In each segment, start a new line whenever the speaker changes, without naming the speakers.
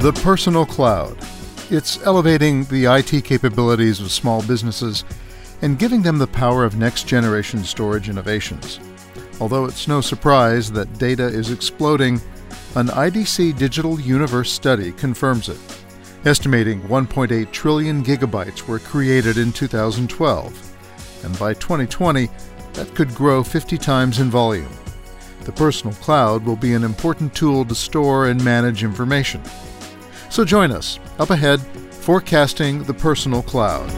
The personal cloud. It's elevating the IT capabilities of small businesses and giving them the power of next generation storage innovations. Although it's no surprise that data is exploding, an IDC Digital Universe study confirms it. Estimating 1.8 trillion gigabytes were created in 2012, and by 2020, that could grow 50 times in volume. The personal cloud will be an important tool to store and manage information. So join us up ahead, forecasting the personal cloud.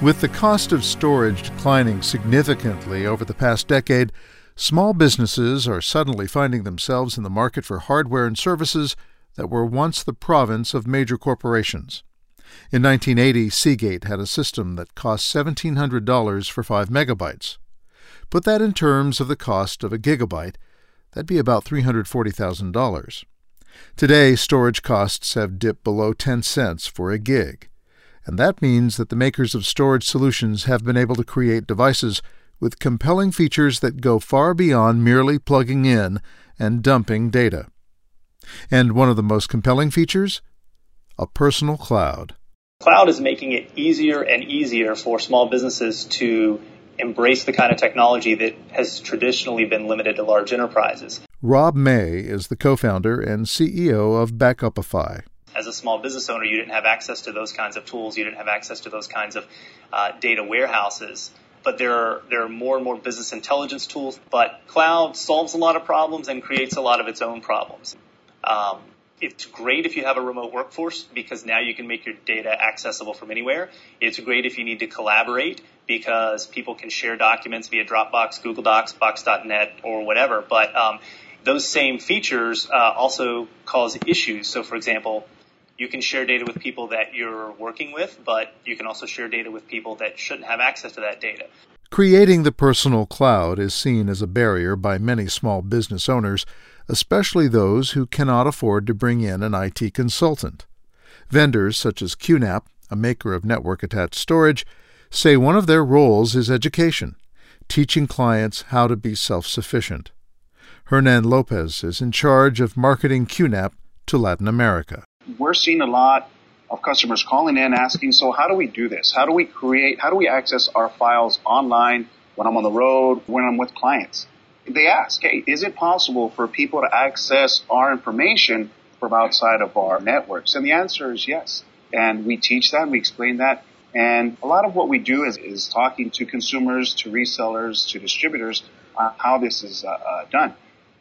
With the cost of storage declining significantly over the past decade, small businesses are suddenly finding themselves in the market for hardware and services that were once the province of major corporations. In 1980, Seagate had a system that cost $1,700 for 5 megabytes. Put that in terms of the cost of a gigabyte, that'd be about $340,000. Today, storage costs have dipped below 10 cents for a gig, and that means that the makers of storage solutions have been able to create devices with compelling features that go far beyond merely plugging in and dumping data. And one of the most compelling features? A personal cloud.
Cloud is making it easier and easier for small businesses to embrace the kind of technology that has traditionally been limited to large enterprises.
Rob May is the co founder and CEO of Backupify.
As a small business owner, you didn't have access to those kinds of tools, you didn't have access to those kinds of uh, data warehouses. But there are, there are more and more business intelligence tools. But cloud solves a lot of problems and creates a lot of its own problems. Um, it's great if you have a remote workforce because now you can make your data accessible from anywhere. It's great if you need to collaborate because people can share documents via Dropbox, Google Docs, Box.net, or whatever. But um, those same features uh, also cause issues. So, for example, you can share data with people that you're working with, but you can also share data with people that shouldn't have access to that data.
Creating the personal cloud is seen as a barrier by many small business owners, especially those who cannot afford to bring in an IT consultant. Vendors such as QNAP, a maker of network attached storage, say one of their roles is education, teaching clients how to be self sufficient. Hernan Lopez is in charge of marketing QNAP to Latin America.
We're seeing a lot of customers calling in asking, so how do we do this? How do we create, how do we access our files online when I'm on the road, when I'm with clients? They ask, hey, is it possible for people to access our information from outside of our networks? And the answer is yes. And we teach that, we explain that. And a lot of what we do is, is talking to consumers, to resellers, to distributors on how this is uh, uh, done.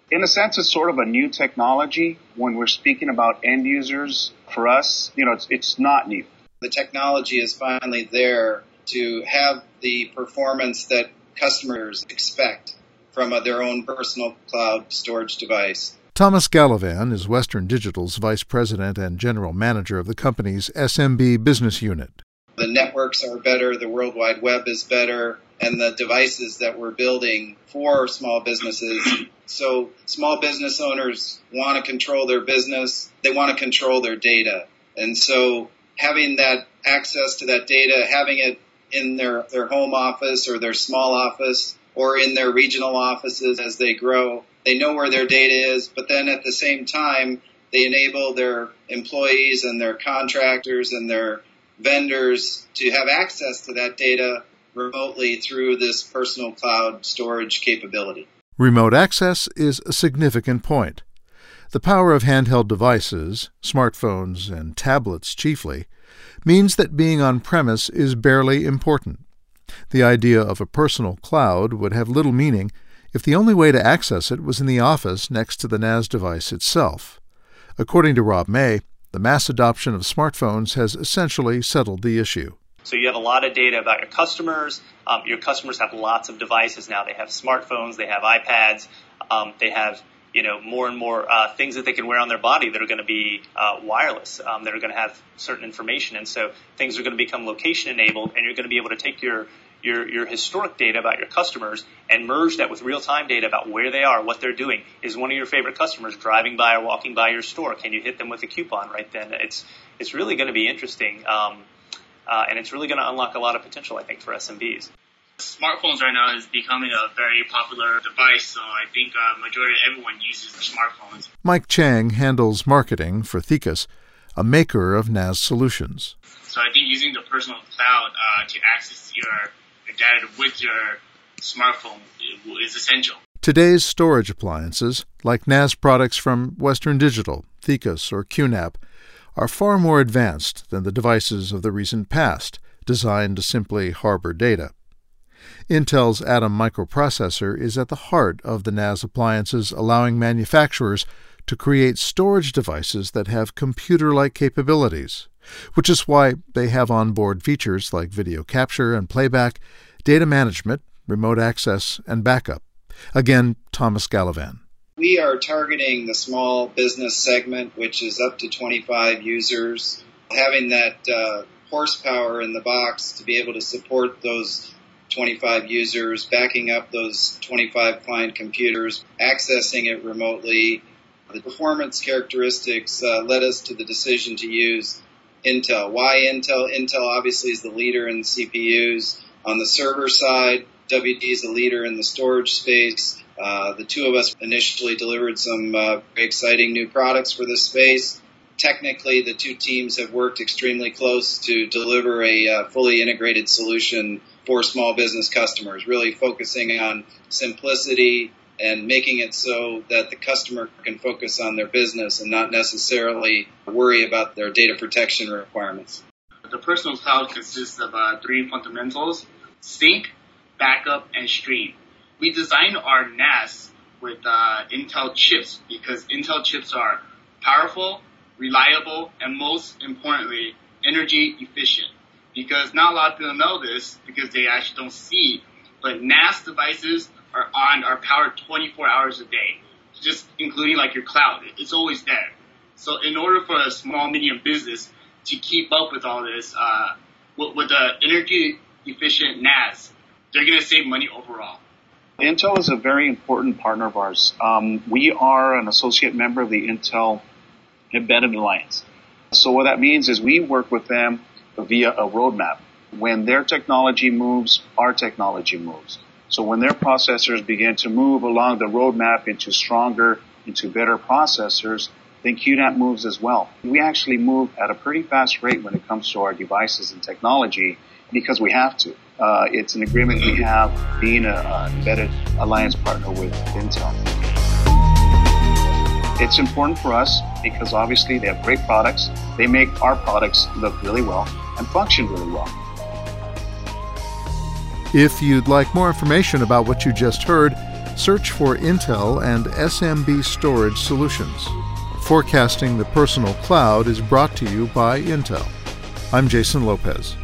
In a sense, it's sort of a new technology. When we're speaking about end users, for us, you know, it's, it's not new.
The technology is finally there to have the performance that customers expect from a, their own personal cloud storage device.
Thomas Gallivan is Western Digital's Vice President and General Manager of the company's SMB business unit
the networks are better, the World Wide Web is better, and the devices that we're building for small businesses. So small business owners want to control their business. They want to control their data. And so having that access to that data, having it in their, their home office or their small office or in their regional offices as they grow, they know where their data is, but then at the same time, they enable their employees and their contractors and their vendors to have access to that data remotely through this personal cloud storage capability.
Remote access is a significant point. The power of handheld devices, smartphones and tablets chiefly, means that being on premise is barely important. The idea of a personal cloud would have little meaning if the only way to access it was in the office next to the NAS device itself. According to Rob May, the mass adoption of smartphones has essentially settled the issue.
So you have a lot of data about your customers. Um, your customers have lots of devices now. They have smartphones, they have iPads, um, they have you know more and more uh, things that they can wear on their body that are going to be uh, wireless, um, that are going to have certain information, and so things are going to become location enabled, and you're going to be able to take your your, your historic data about your customers and merge that with real time data about where they are, what they're doing. Is one of your favorite customers driving by or walking by your store? Can you hit them with a coupon right then? It's, it's really going to be interesting. Um, uh, and it's really going to unlock a lot of potential, I think, for SMBs.
Smartphones right now is becoming a very popular device, so I think uh, majority of everyone uses smartphones.
Mike Chang handles marketing for Thecus, a maker of NAS solutions.
So I think using the personal cloud uh, to access your, data with your smartphone is essential.
Today's storage appliances, like NAS products from Western Digital, Thecus, or QNAP, are far more advanced than the devices of the recent past, designed to simply harbor data. Intel's Atom microprocessor is at the heart of the NAS appliances, allowing manufacturers to create storage devices that have computer like capabilities, which is why they have onboard features like video capture and playback, data management, remote access, and backup. Again, Thomas Gallivan.
We are targeting the small business segment, which is up to 25 users. Having that uh, horsepower in the box to be able to support those 25 users, backing up those 25 client computers, accessing it remotely. The performance characteristics uh, led us to the decision to use Intel. Why Intel? Intel obviously is the leader in CPUs. On the server side, WD is the leader in the storage space. Uh, the two of us initially delivered some uh, exciting new products for this space. Technically, the two teams have worked extremely close to deliver a uh, fully integrated solution for small business customers, really focusing on simplicity and making it so that the customer can focus on their business and not necessarily worry about their data protection requirements.
The personal cloud consists of uh, three fundamentals sync, backup, and stream. We designed our NAS with uh, Intel chips because Intel chips are powerful, reliable, and most importantly, energy efficient because not a lot of people know this because they actually don't see. But NAS devices are on are powered 24 hours a day, just including like your cloud. It's always there. So in order for a small medium business to keep up with all this, uh, with, with the energy efficient NAS, they're going to save money overall.
Intel is a very important partner of ours. Um, we are an associate member of the Intel Embedded Alliance. So what that means is we work with them via a roadmap. When their technology moves, our technology moves. So when their processors begin to move along the roadmap into stronger, into better processors, then QNAP moves as well. We actually move at a pretty fast rate when it comes to our devices and technology because we have to. Uh, it's an agreement we have being an embedded alliance partner with Intel. It's important for us because obviously they have great products. They make our products look really well and function really well.
If you'd like more information about what you just heard, search for Intel and SMB Storage Solutions. Forecasting the Personal Cloud is brought to you by Intel. I'm Jason Lopez.